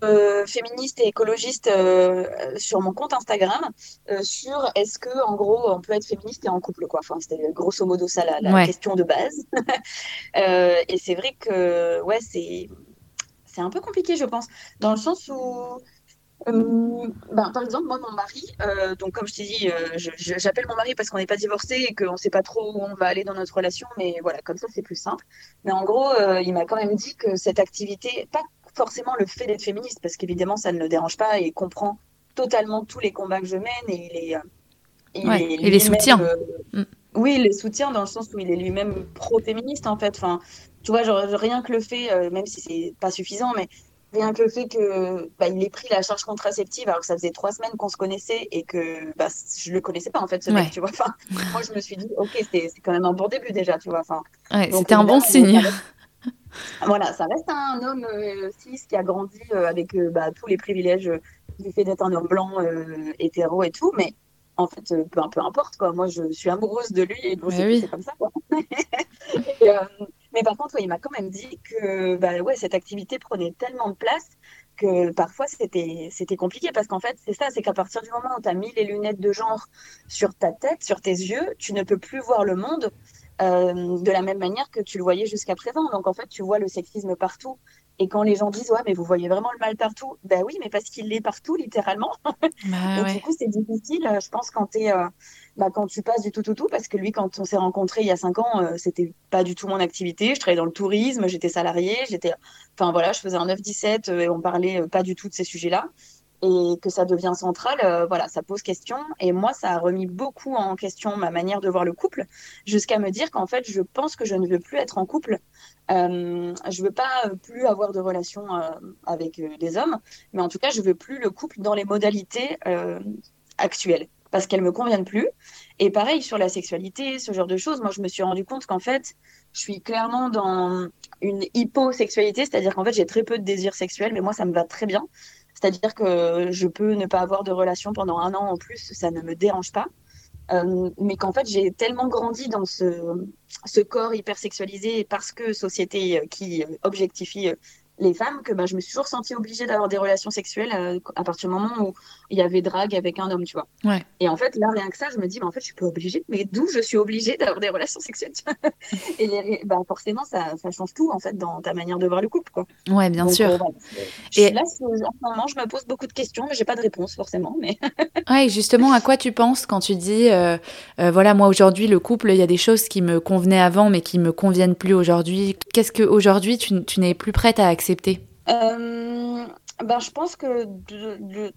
euh, féministe et écologiste euh, sur mon compte Instagram euh, sur est-ce que en gros on peut être féministe et en couple quoi. Enfin c'était grosso modo ça la, la question de base. Et c'est vrai que ouais c'est c'est un peu compliqué je pense dans le sens où euh, ben, par exemple, moi, mon mari, euh, donc comme je t'ai dit, euh, j'appelle mon mari parce qu'on n'est pas divorcé et qu'on ne sait pas trop où on va aller dans notre relation, mais voilà, comme ça, c'est plus simple. Mais en gros, euh, il m'a quand même dit que cette activité, pas forcément le fait d'être féministe, parce qu'évidemment, ça ne le dérange pas et il comprend totalement tous les combats que je mène et il est. Il ouais, est et les soutiens. Mm. Oui, les soutiens dans le sens où il est lui-même pro-féministe en fait. Enfin, tu vois, genre, rien que le fait, même si c'est pas suffisant, mais Rien que le fait que bah, il ait pris la charge contraceptive alors que ça faisait trois semaines qu'on se connaissait et que bah, je le connaissais pas en fait ce mec, tu vois. Enfin, moi je me suis dit ok c'est quand même un bon début déjà, tu vois. Enfin, ouais, c'était un bon signe. voilà, ça reste un homme euh, cis qui a grandi euh, avec euh, bah, tous les privilèges du fait d'être un homme blanc, hétéro et tout, mais en fait, peu, peu importe quoi. Moi, je suis amoureuse de lui et donc c'est comme ça quoi. et, mais par contre, il m'a quand même dit que bah, ouais, cette activité prenait tellement de place que parfois c'était compliqué. Parce qu'en fait c'est ça c'est qu'à partir du moment où tu as mis les lunettes de genre sur ta tête sur tes yeux tu ne peux plus voir le monde euh, de la même manière que tu le voyais jusqu'à présent. Donc en fait tu vois le sexisme partout. Et quand les gens disent ouais mais vous voyez vraiment le mal partout ben oui mais parce qu'il l'est partout littéralement. Bah, donc du coup c'est difficile je pense quand tu es euh, bah, quand tu passes du tout tout tout, parce que lui, quand on s'est rencontrés il y a cinq ans, euh, c'était pas du tout mon activité. Je travaillais dans le tourisme, j'étais salariée, j'étais, enfin voilà, je faisais un 9-17 euh, et on parlait euh, pas du tout de ces sujets-là. Et que ça devient central, voilà, ça pose question. Et moi, ça a remis beaucoup en question ma manière de voir le couple, jusqu'à me dire qu'en fait, je pense que je ne veux plus être en couple. Euh, je veux pas plus avoir de relations avec des hommes, mais en tout cas, je veux plus le couple dans les modalités actuelles parce qu'elles me conviennent plus. Et pareil sur la sexualité, ce genre de choses, moi je me suis rendu compte qu'en fait, je suis clairement dans une hyposexualité, c'est-à-dire qu'en fait j'ai très peu de désirs sexuels, mais moi ça me va très bien. C'est-à-dire que je peux ne pas avoir de relation pendant un an en plus, ça ne me dérange pas. Euh, mais qu'en fait j'ai tellement grandi dans ce, ce corps hypersexualisé parce que société qui objectifie les femmes que bah, je me suis toujours sentie obligée d'avoir des relations sexuelles euh, à partir du moment où il y avait drague avec un homme, tu vois. Ouais. Et en fait, là, rien que ça, je me dis, mais en fait, je suis pas obligée, mais d'où je suis obligée d'avoir des relations sexuelles Et bah, forcément, ça, ça, change tout, en fait, dans ta manière de voir le couple, quoi. Ouais, bien sûr. Euh, et là, en ce moment, je me pose beaucoup de questions, mais j'ai pas de réponse, forcément. Mais... ouais, justement, à quoi tu penses quand tu dis, euh, voilà, moi, aujourd'hui, le couple, il y a des choses qui me convenaient avant, mais qui me conviennent plus aujourd'hui? Qu'est-ce que aujourd'hui tu, tu n'es plus prête à accepter euh, ben, je pense que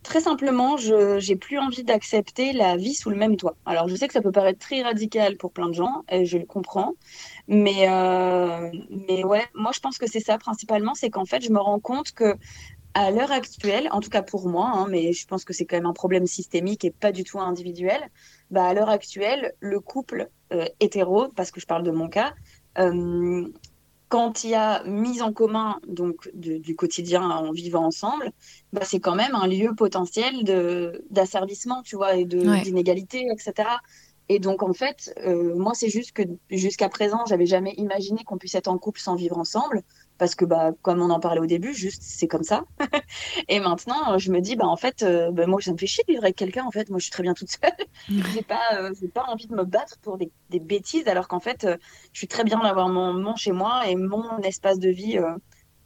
très simplement, je j'ai plus envie d'accepter la vie sous le même toit. Alors, je sais que ça peut paraître très radical pour plein de gens, et je le comprends, mais euh, mais ouais, moi je pense que c'est ça principalement, c'est qu'en fait, je me rends compte que à l'heure actuelle, en tout cas pour moi, hein, mais je pense que c'est quand même un problème systémique et pas du tout individuel, bah à l'heure actuelle, le couple euh, hétéro, parce que je parle de mon cas, euh, quand il y a mise en commun donc du quotidien en vivant ensemble, bah, c'est quand même un lieu potentiel de d'asservissement, tu vois, et de d'inégalité, etc. Et donc en fait, euh, moi c'est juste que jusqu'à présent, j'avais jamais imaginé qu'on puisse être en couple sans vivre ensemble parce que bah comme on en parlait au début, juste c'est comme ça. et maintenant, je me dis bah en fait, euh, bah, moi ça me fait chier de vivre avec quelqu'un. En fait, moi je suis très bien toute seule. j'ai pas, euh, j'ai pas envie de me battre pour des, des bêtises, alors qu'en fait, euh, je suis très bien d'avoir mon, mon chez moi et mon espace de vie.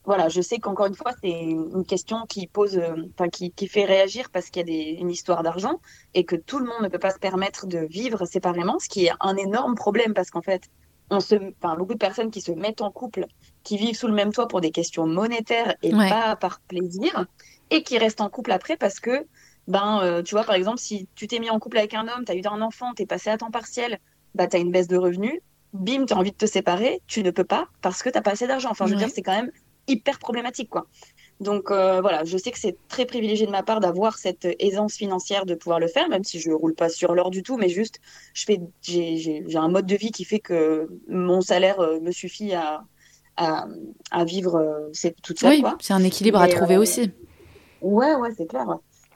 voilà, je sais qu'encore une fois, c'est une question qui pose, enfin qui, qui fait réagir parce qu'il y a des, une histoire d'argent et que tout le monde ne peut pas se permettre de vivre séparément, ce qui est un énorme problème parce qu'en fait, on se, enfin, beaucoup de personnes qui se mettent en couple, qui vivent sous le même toit pour des questions monétaires et pas par plaisir, et qui restent en couple après parce que, ben, euh, tu vois, par exemple, si tu t'es mis en couple avec un homme, tu as eu un enfant, tu es passé à temps partiel, bah, tu as une baisse de revenus, bim, tu as envie de te séparer, tu ne peux pas parce que tu pas assez d'argent. Enfin, je veux dire, c'est quand même hyper problématique, quoi. Donc euh, voilà, je sais que c'est très privilégié de ma part d'avoir cette aisance financière de pouvoir le faire, même si je roule pas sur l'or du tout, mais juste je fais, j'ai un mode de vie qui fait que mon salaire euh, me suffit à, à, à vivre euh, c'est toute seule. Oui, c'est un équilibre à trouver aussi. Ouais, ouais, c'est clair.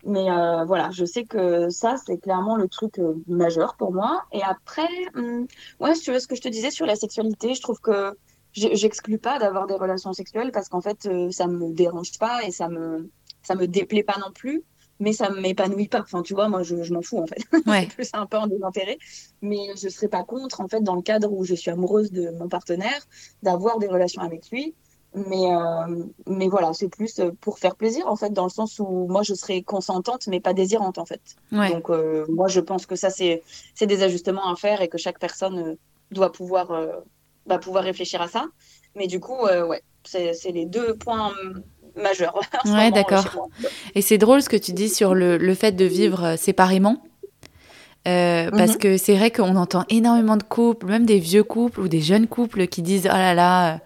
Mais voilà, je sais que ça, c'est clairement le truc majeur pour moi. Et après, hum, ouais, si tu veux ce que je te disais sur la sexualité, je trouve que j'exclus pas d'avoir des relations sexuelles parce qu'en fait, euh, ça me dérange pas et ça me, ça me déplaît pas non plus, mais ça m'épanouit pas. Enfin, tu vois, moi, je, je m'en fous en fait. Ouais. c'est plus un peu en désintérêt, mais je serais pas contre en fait dans le cadre où je suis amoureuse de mon partenaire d'avoir des relations avec lui. Mais, euh, mais voilà, c'est plus pour faire plaisir en fait, dans le sens où moi je serais consentante mais pas désirante en fait. Ouais. Donc euh, moi je pense que ça c'est des ajustements à faire et que chaque personne euh, doit pouvoir va pouvoir réfléchir à ça. Mais du coup, euh, ouais, c'est les deux points majeurs. Ouais, d'accord. Et c'est drôle ce que tu dis sur le, le fait de vivre euh, séparément. Euh, parce mhm. que c'est vrai qu'on entend énormément de couples, même des vieux couples ou des jeunes couples qui disent oh là là,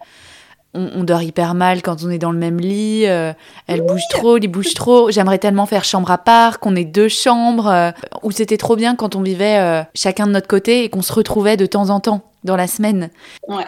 on, dort hyper mal quand on est dans le même lit, elle bouge trop, il bouge trop. J'aimerais tellement faire chambre à part, qu'on ait deux chambres, ou c'était trop bien quand on vivait chacun de notre côté et qu'on se retrouvait de temps en temps dans la semaine.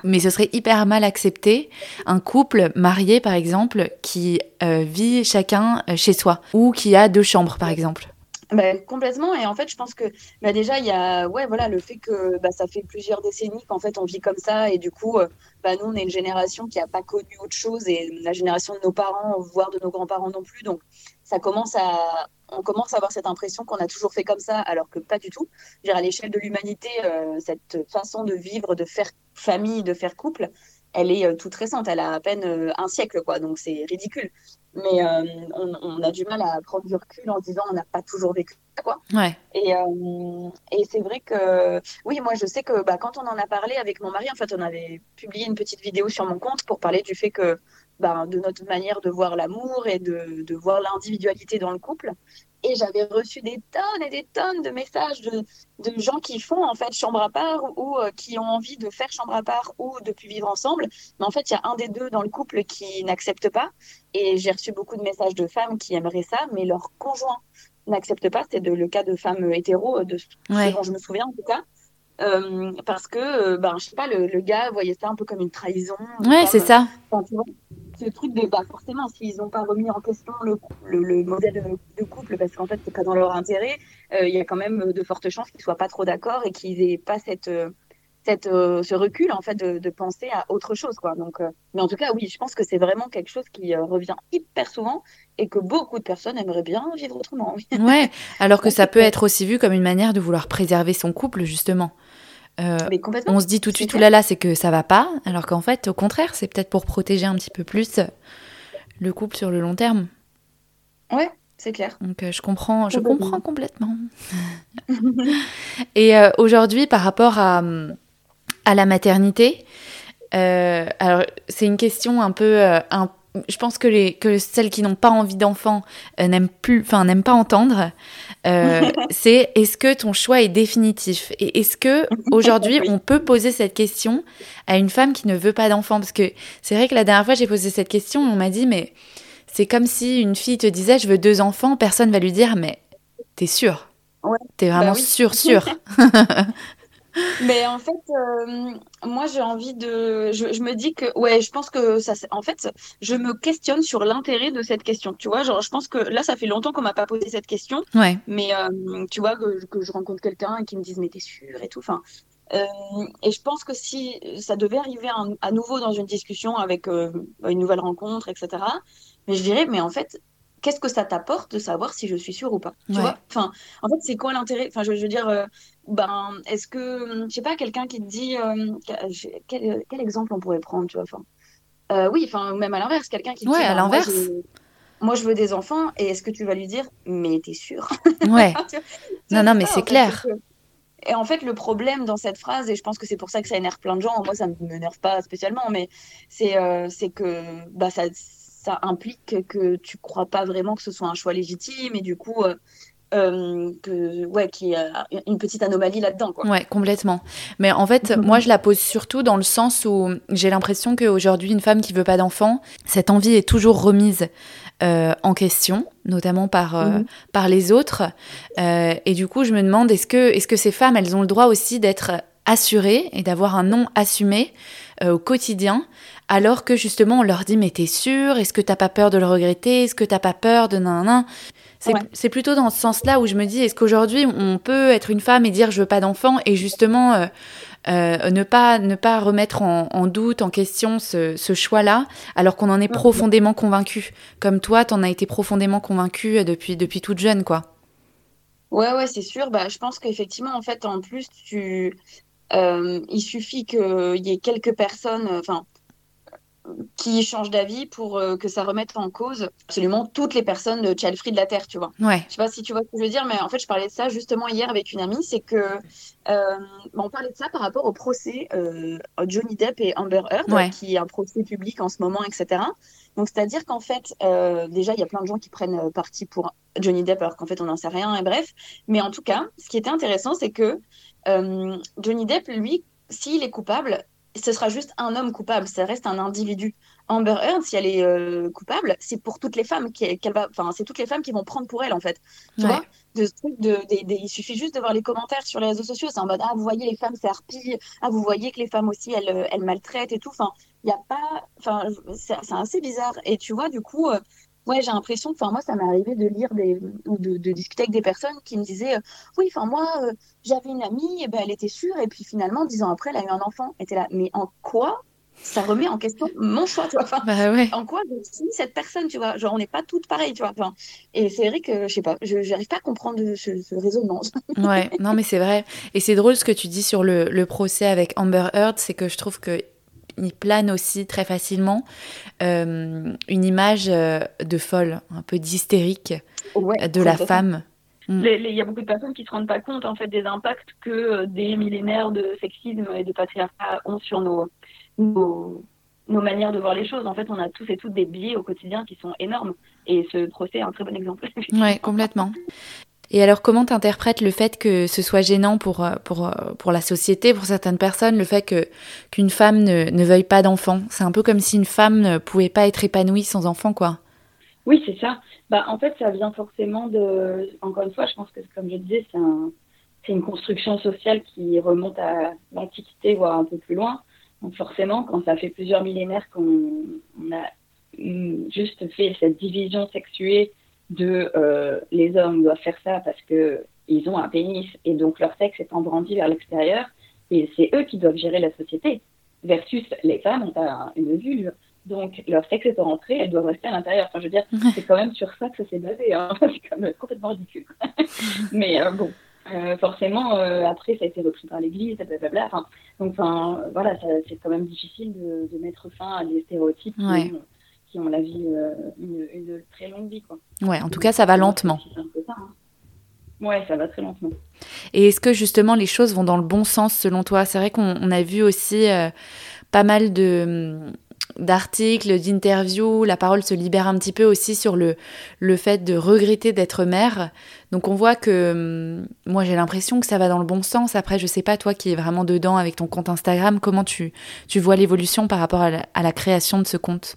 Mais ce serait hyper mal accepté un couple marié, par exemple, qui euh, vit chacun euh, chez soi ou qui a deux chambres, par exemple. Bah, complètement. Et en fait, je pense que bah, déjà, il y a ouais, voilà, le fait que bah, ça fait plusieurs décennies qu'en fait, on vit comme ça. Et du coup, euh, bah, nous, on est une génération qui n'a pas connu autre chose et la génération de nos parents, voire de nos grands-parents non plus. Donc, ça commence à, on commence à avoir cette impression qu'on a toujours fait comme ça, alors que pas du tout. Dire, à l'échelle de l'humanité, euh, cette façon de vivre, de faire famille, de faire couple, elle est euh, toute récente. Elle a à peine euh, un siècle, quoi. Donc c'est ridicule. Mais on, a du mal à prendre du recul en disant on n'a pas toujours vécu quoi. Ouais. Et, et c'est vrai que oui, moi je sais que bah, quand on en a parlé avec mon mari, en fait, on avait publié une petite vidéo sur mon compte pour parler du fait que ben, de notre manière de voir l'amour et de, de voir l'individualité dans le couple. Et j'avais reçu des tonnes et des tonnes de messages de, de gens qui font en fait chambre à part ou, euh, qui ont envie de faire chambre à part ou de plus vivre ensemble. Mais en fait, il y a un des deux dans le couple qui n'accepte pas. Et j'ai reçu beaucoup de messages de femmes qui aimeraient ça, mais leur conjoint n'accepte pas. C'est le cas de femmes hétéros, de ce dont je me souviens en tout cas. Euh, parce que, euh, ben, je sais pas, le, le, gars voyait ça un peu comme une trahison. Ouais, c'est ça. Enfin, ce truc de, bah, forcément, s'ils n'ont pas remis en question le, le, le modèle de, couple, parce qu'en fait, c'est pas dans leur intérêt, euh, il y a quand même de fortes chances qu'ils soient pas trop d'accord et qu'ils aient pas cette, cette, ce recul, en fait, de, de, penser à autre chose, quoi. Donc, mais en tout cas, oui, je pense que c'est vraiment quelque chose qui revient hyper souvent et que beaucoup de personnes aimeraient bien vivre autrement. ouais, alors que ça peut être aussi vu comme une manière de vouloir préserver son couple, justement. Euh, on se dit tout de suite, oulala, c'est que ça va pas, alors qu'en fait, au contraire, c'est peut-être pour protéger un petit peu plus le couple sur le long terme. Ouais, c'est clair. Donc euh, je comprends, je comprends complètement. Et euh, aujourd'hui, par rapport à, à la maternité, alors c'est une question un peu, un je pense que, les, que celles qui n'ont pas envie d'enfants euh, n'aiment plus, enfin n'aiment pas entendre. Euh, c'est est-ce que ton choix est définitif? Et est-ce que aujourd'hui on peut poser cette question à une femme qui ne veut pas d'enfants? Parce que c'est vrai que la dernière fois j'ai posé cette question on m'a dit mais c'est comme si une fille te disait je veux deux enfants, personne va lui dire mais t'es sûr Ouais. T'es vraiment Bah oui. sûr, sûr. Mais en fait, euh, moi, j'ai envie de. Je, je me dis que, ouais, je pense que ça. En fait, je me questionne sur l'intérêt de cette question. Tu vois, genre, je pense que là, ça fait longtemps qu'on m'a pas posé cette question. ouais, Mais euh, tu vois, que, que je rencontre quelqu'un et qui me dise, mais t'es sûr et tout. Enfin, euh, et je pense que si ça devait arriver à, à nouveau dans une discussion avec une nouvelle rencontre, etc., mais je dirais, mais en fait, qu'est-ce que ça t'apporte de savoir si je suis sûre ou pas? Tu Ouais. vois? Enfin, en fait, c'est quoi l'intérêt? Enfin, je, je veux dire, euh, ben, est-ce que, je sais pas, quelqu'un qui te dit, euh, quel, quel exemple on pourrait prendre, tu vois? Enfin, euh, oui, enfin, même à l'inverse, quelqu'un qui te Ouais, dit, à ben, moi, l'inverse. je, moi, je veux des enfants, et est-ce que tu vas lui dire, mais t'es sûre? ouais. Non, non, mais c'est fait, clair. Et en fait, le problème dans cette phrase, et je pense que c'est pour ça que ça énerve plein de gens, moi ça ne m'énerve pas spécialement, mais c'est euh, que bah, ça, ça implique que tu crois pas vraiment que ce soit un choix légitime, et du coup, euh, euh, que, ouais, qu'il y a une petite anomalie là-dedans, quoi. Ouais, complètement. Mais en fait, Mhm. moi, je la pose surtout dans le sens où j'ai l'impression qu'aujourd'hui, une femme qui veut pas d'enfant, cette envie est toujours remise euh, en question, notamment par, euh, Mhm. par les autres. Et du coup, je me demande, est-ce que, est-ce que ces femmes, elles ont le droit aussi d'être assurées et d'avoir un nom assumé euh, au quotidien, alors que justement, on leur dit, mais t'es sûre Est-ce que t'as pas peur de le regretter? Est-ce que t'as pas peur de nan, nan, c'est, Ouais. plutôt dans ce sens-là où je me dis, est-ce qu'aujourd'hui, on peut être une femme et dire, je veux pas d'enfant et justement... euh, euh, ne pas ne pas remettre en, en doute, en question ce, ce choix-là, alors qu'on en est profondément convaincu? Comme toi, t'en as été profondément convaincu depuis depuis toute jeune, quoi. Ouais, ouais, c'est sûr. Bah, je pense qu'effectivement, en fait, en plus, tu, il suffit qu'il y ait quelques personnes, euh, enfin, qui changent d'avis pour euh, que ça remette en cause absolument toutes les personnes de child free de la Terre, tu vois. Ouais, Je sais pas si tu vois ce que je veux dire, mais en fait, je parlais de ça justement hier avec une amie. C'est que euh, on parlait de ça par rapport au procès euh, Johnny Depp et Amber Heard, Ouais. qui est un procès public en ce moment, etc. Donc, c'est-à-dire qu'en fait, euh, déjà, il y a plein de gens qui prennent euh, parti pour Johnny Depp, alors qu'en fait, on n'en sait rien, et bref. Mais en tout cas, ce qui était intéressant, c'est que euh, Johnny Depp, lui, s'il est coupable, ce sera juste un homme coupable, ça reste un individu. Amber Heard, si elle est euh, coupable, c'est pour toutes les femmes qui- qu'elle va, enfin, c'est toutes les femmes qui vont prendre pour elle, en fait. Tu Ouais. vois de ce truc de, il suffit juste de voir les commentaires sur les réseaux sociaux, c'est en mode ah vous voyez les femmes c'est harpie, ah vous voyez que les femmes aussi elles, euh, elles maltraitent et tout. Enfin il y a pas, enfin c'est c'est assez bizarre. Et tu vois du coup, euh, ouais j'ai l'impression, enfin moi ça m'est arrivé de lire des ou de, de discuter avec des personnes qui me disaient euh, oui enfin moi euh, j'avais une amie et ben elle était sûre et puis finalement dix ans après elle a eu un enfant. Et t'es là mais en quoi ça remet en question mon choix tu vois? Enfin, bah ouais. en quoi je suis cette personne, tu vois? Genre, on n'est pas toutes pareilles, tu vois? Enfin, et c'est vrai que, je sais pas, je n'arrive pas à comprendre ce, ce raisonnement. Ouais, non mais c'est vrai. Et c'est drôle ce que tu dis sur le, le procès avec Amber Heard, c'est que je trouve que il plane aussi très facilement euh, une image euh, de folle, un peu d'hystérique Ouais, de la femme. Mm. Il y a beaucoup de personnes qui se rendent pas compte, en fait, des impacts que euh, des millénaires de sexisme et de patriarcat ont sur nos, nos, nos manières de voir les choses. En fait, on a tous et toutes des biais au quotidien qui sont énormes. Et ce procès est un très bon exemple. Ouais, complètement. Et alors, comment t'interprètes le fait que ce soit gênant pour, euh, pour, euh, pour la société, pour certaines personnes, le fait que qu'une femme ne, veuille pas d'enfant C'est un peu comme si une femme ne pouvait pas être épanouie sans enfant, quoi. Oui, c'est ça. Bah, en fait, ça vient forcément de. Encore une fois, je pense que, comme je disais, c'est un... une construction sociale qui remonte à l'Antiquité, voire un peu plus loin. Donc, forcément, quand ça fait plusieurs millénaires qu'on on a mm, juste fait cette division sexuée de euh, les hommes doivent faire ça parce que ils ont un pénis et donc leur sexe est brandi vers l'extérieur et c'est eux qui doivent gérer la société versus les femmes ont un- une vulve. Donc leur sexe est rentré elles doivent rester à l'intérieur. Enfin je veux dire c'est quand même sur ça que ça s'est basé hein. c'est quand même complètement ridicule. Mais euh, bon. Euh, forcément euh, après ça a été repris par l'église blablabla. Enfin donc enfin voilà c'est quand même difficile de, de mettre fin à des stéréotypes qui ont- qui ont la vie euh, une, une très longue vie quoi Ouais, en tout cas, ça va lentement. c'est un peu ça, hein. Ouais, ça va très lentement. Et est-ce que justement les choses vont dans le bon sens selon toi? C'est vrai qu'on on a vu aussi euh, pas mal de hum, d'articles, d'interviews, la parole se libère un petit peu aussi sur le, le fait de regretter d'être mère. Donc on voit que hum, moi j'ai l'impression que ça va dans le bon sens. Après je sais pas toi qui es vraiment dedans avec ton compte Instagram, comment tu, tu vois l'évolution par rapport à la, à la création de ce compte?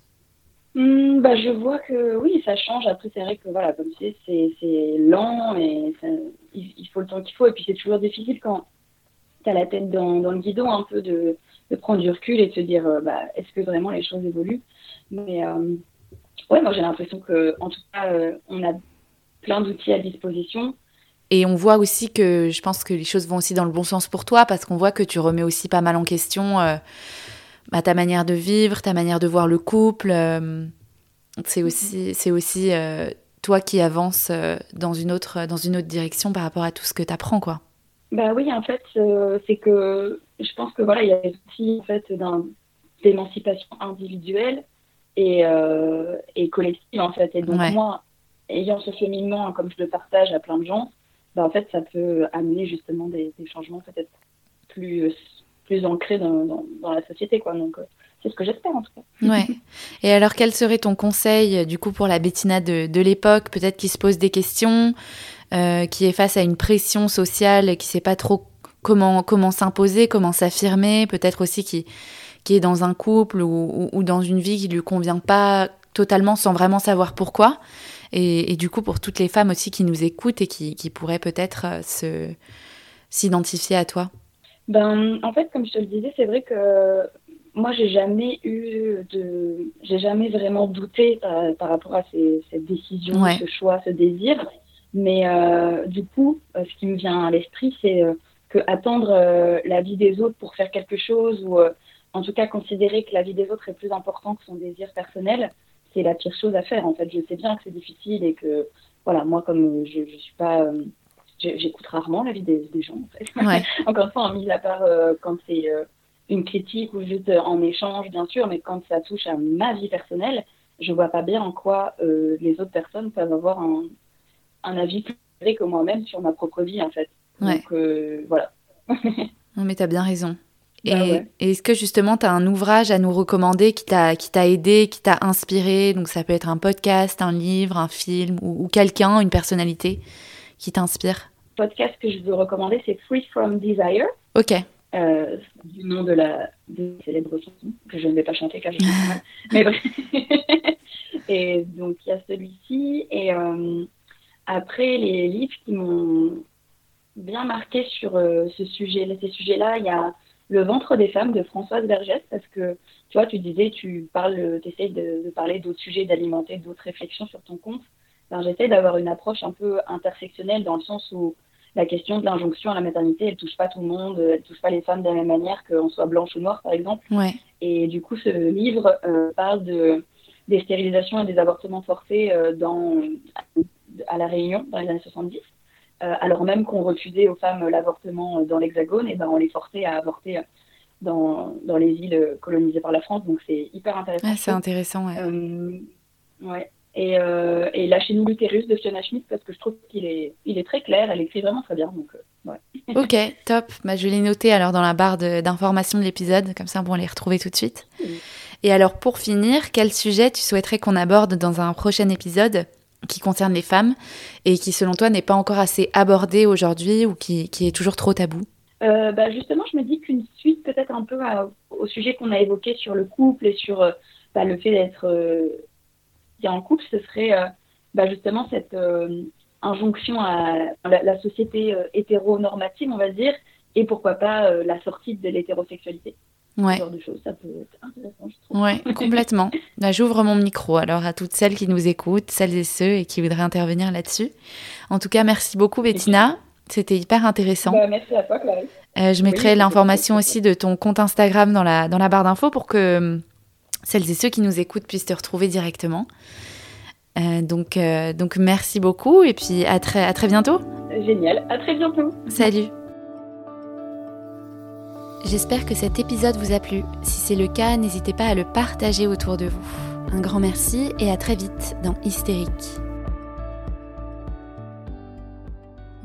Hmm, bah, je vois que oui, ça change. Après, c'est vrai que voilà, comme tu sais, c'est lent et il, faut le temps qu'il faut. Et puis, c'est toujours difficile quand tu as la tête dans, dans, le guidon un peu de, de, prendre du recul et de se dire euh, bah, est-ce que vraiment les choses évoluent? Mais euh, ouais, moi j'ai l'impression que en tout cas, euh, on a plein d'outils à disposition. Et on voit aussi que je pense que les choses vont aussi dans le bon sens pour toi parce qu'on voit que tu remets aussi pas mal en question bah, ta manière de vivre, ta manière de voir le couple. Euh, c'est mhm. aussi, c'est aussi euh, toi qui avances euh, dans, une autre, dans une autre direction par rapport à tout ce que tu apprends, quoi. Bah oui, en fait, c'est que je pense que voilà, il y a aussi en fait d'émancipation individuelle et, et collective en fait. Et donc moi, ayant ce cheminement comme je le partage à plein de gens, bah, en fait, ça peut amener justement des, des changements peut-être plus plus ancré dans, la société, quoi. Donc, euh, c'est ce que j'espère en tout cas. Ouais. Et alors, quel serait ton conseil du coup pour la Bettina de, de l'époque, peut-être qui se pose des questions, euh, qui est face à une pression sociale, qui sait pas trop comment comment s'imposer, comment s'affirmer, peut-être aussi qui qui est dans un couple ou, ou, dans une vie qui lui convient pas totalement sans vraiment savoir pourquoi? Et, et, du coup, pour toutes les femmes aussi qui nous écoutent et qui, qui pourraient peut-être euh, se s'identifier à toi. Ben, en fait, comme je te le disais, c'est vrai que moi, j'ai jamais eu de, j'ai jamais vraiment douté par, par rapport à ces, cette décision, ce choix, ce désir. Mais euh, du coup, euh, ce qui me vient à l'esprit, c'est euh, que attendre euh, la vie des autres pour faire quelque chose, ou en tout cas considérer que la vie des autres est plus important que son désir personnel, c'est la pire chose à faire. En fait, je sais bien que c'est difficile et que, voilà, moi, comme je, je suis pas j'écoute rarement la vie des, gens, en fait. Encore une fois, mis à part euh, quand c'est euh, une critique ou juste euh, en échange, bien sûr, mais quand ça touche à ma vie personnelle, je vois pas bien en quoi les autres personnes peuvent avoir un, un avis plus vrai que moi-même sur ma propre vie, en fait. Donc, voilà. non, mais tu as bien raison. Bah et, est-ce que justement, tu as un ouvrage à nous recommander qui t'a, qui t'a aidé, qui t'a inspiré? Donc, ça peut être un podcast, un livre, un film ou, ou quelqu'un, une personnalité qui t'inspire podcast que je veux recommander, c'est Free From Desire. Ok. Euh, du nom de la célèbre chanson que je ne vais pas chanter car je mal. Mais bref. et donc il y a celui-ci et euh, après les livres qui m'ont bien marqué sur euh, ce sujet, ces sujets-là, il y a Le ventre des femmes de Françoise Vergès parce que tu vois, tu disais, tu parles, tu essayes de, de parler d'autres sujets, d'alimenter d'autres réflexions sur ton compte. Ben, j'essaie d'avoir une approche un peu intersectionnelle dans le sens où la question de l'injonction à la maternité, elle touche pas tout le monde, elle touche pas les femmes de la même manière qu'on soit blanche ou noire, par exemple. Et du coup, ce livre euh, parle de, des stérilisations et des avortements forcés euh, dans, à La Réunion dans les années 70. Euh, alors même qu'on refusait aux femmes l'avortement dans l'Hexagone, et ben on les forçait à avorter dans, dans les îles colonisées par la France. Donc c'est hyper intéressant. c'est intéressant, ouais. ouais. Et, euh, et Lâchez-nous l'utérus de Fiona Schmidt parce que je trouve qu'il est, il est très clair, elle écrit vraiment très bien. Donc, euh, ouais. ok, top. Bah, je l'ai noté alors dans la barre d'information de, l'épisode, comme ça on les retrouver tout de suite. Et alors pour finir, quel sujet tu souhaiterais qu'on aborde dans un prochain épisode qui concerne les femmes et qui selon toi n'est pas encore assez abordé aujourd'hui ou qui, qui, est toujours trop tabou? Euh, bah justement, je me dis qu'une suite peut-être un peu au sujet qu'on a évoqué sur le couple et sur euh, bah, le fait d'être en couple, ce serait euh, bah, justement cette euh, injonction à la, société euh, hétéronormative, on va dire, et pourquoi pas la sortie de l'hétérosexualité. Ouais. Ce genre de choses, ça peut être intéressant, je trouve. Ouais, complètement. Là, j'ouvre mon micro alors à toutes celles qui nous écoutent, celles et ceux et qui voudraient intervenir là-dessus. En tout cas, merci beaucoup Bettina. C'était hyper intéressant. Bah, merci à toi, Clarisse. je mettrai l'information aussi de ton compte Instagram dans la, dans la barre d'infos pour que celles et ceux qui nous écoutent puissent te retrouver directement. Euh, donc, euh, donc merci beaucoup et puis à très, à très bientôt. Génial, à très bientôt. Salut. J'espère que cet épisode vous a plu. Si c'est le cas, n'hésitez pas à le partager autour de vous. Un grand merci et à très vite dans Hystérique.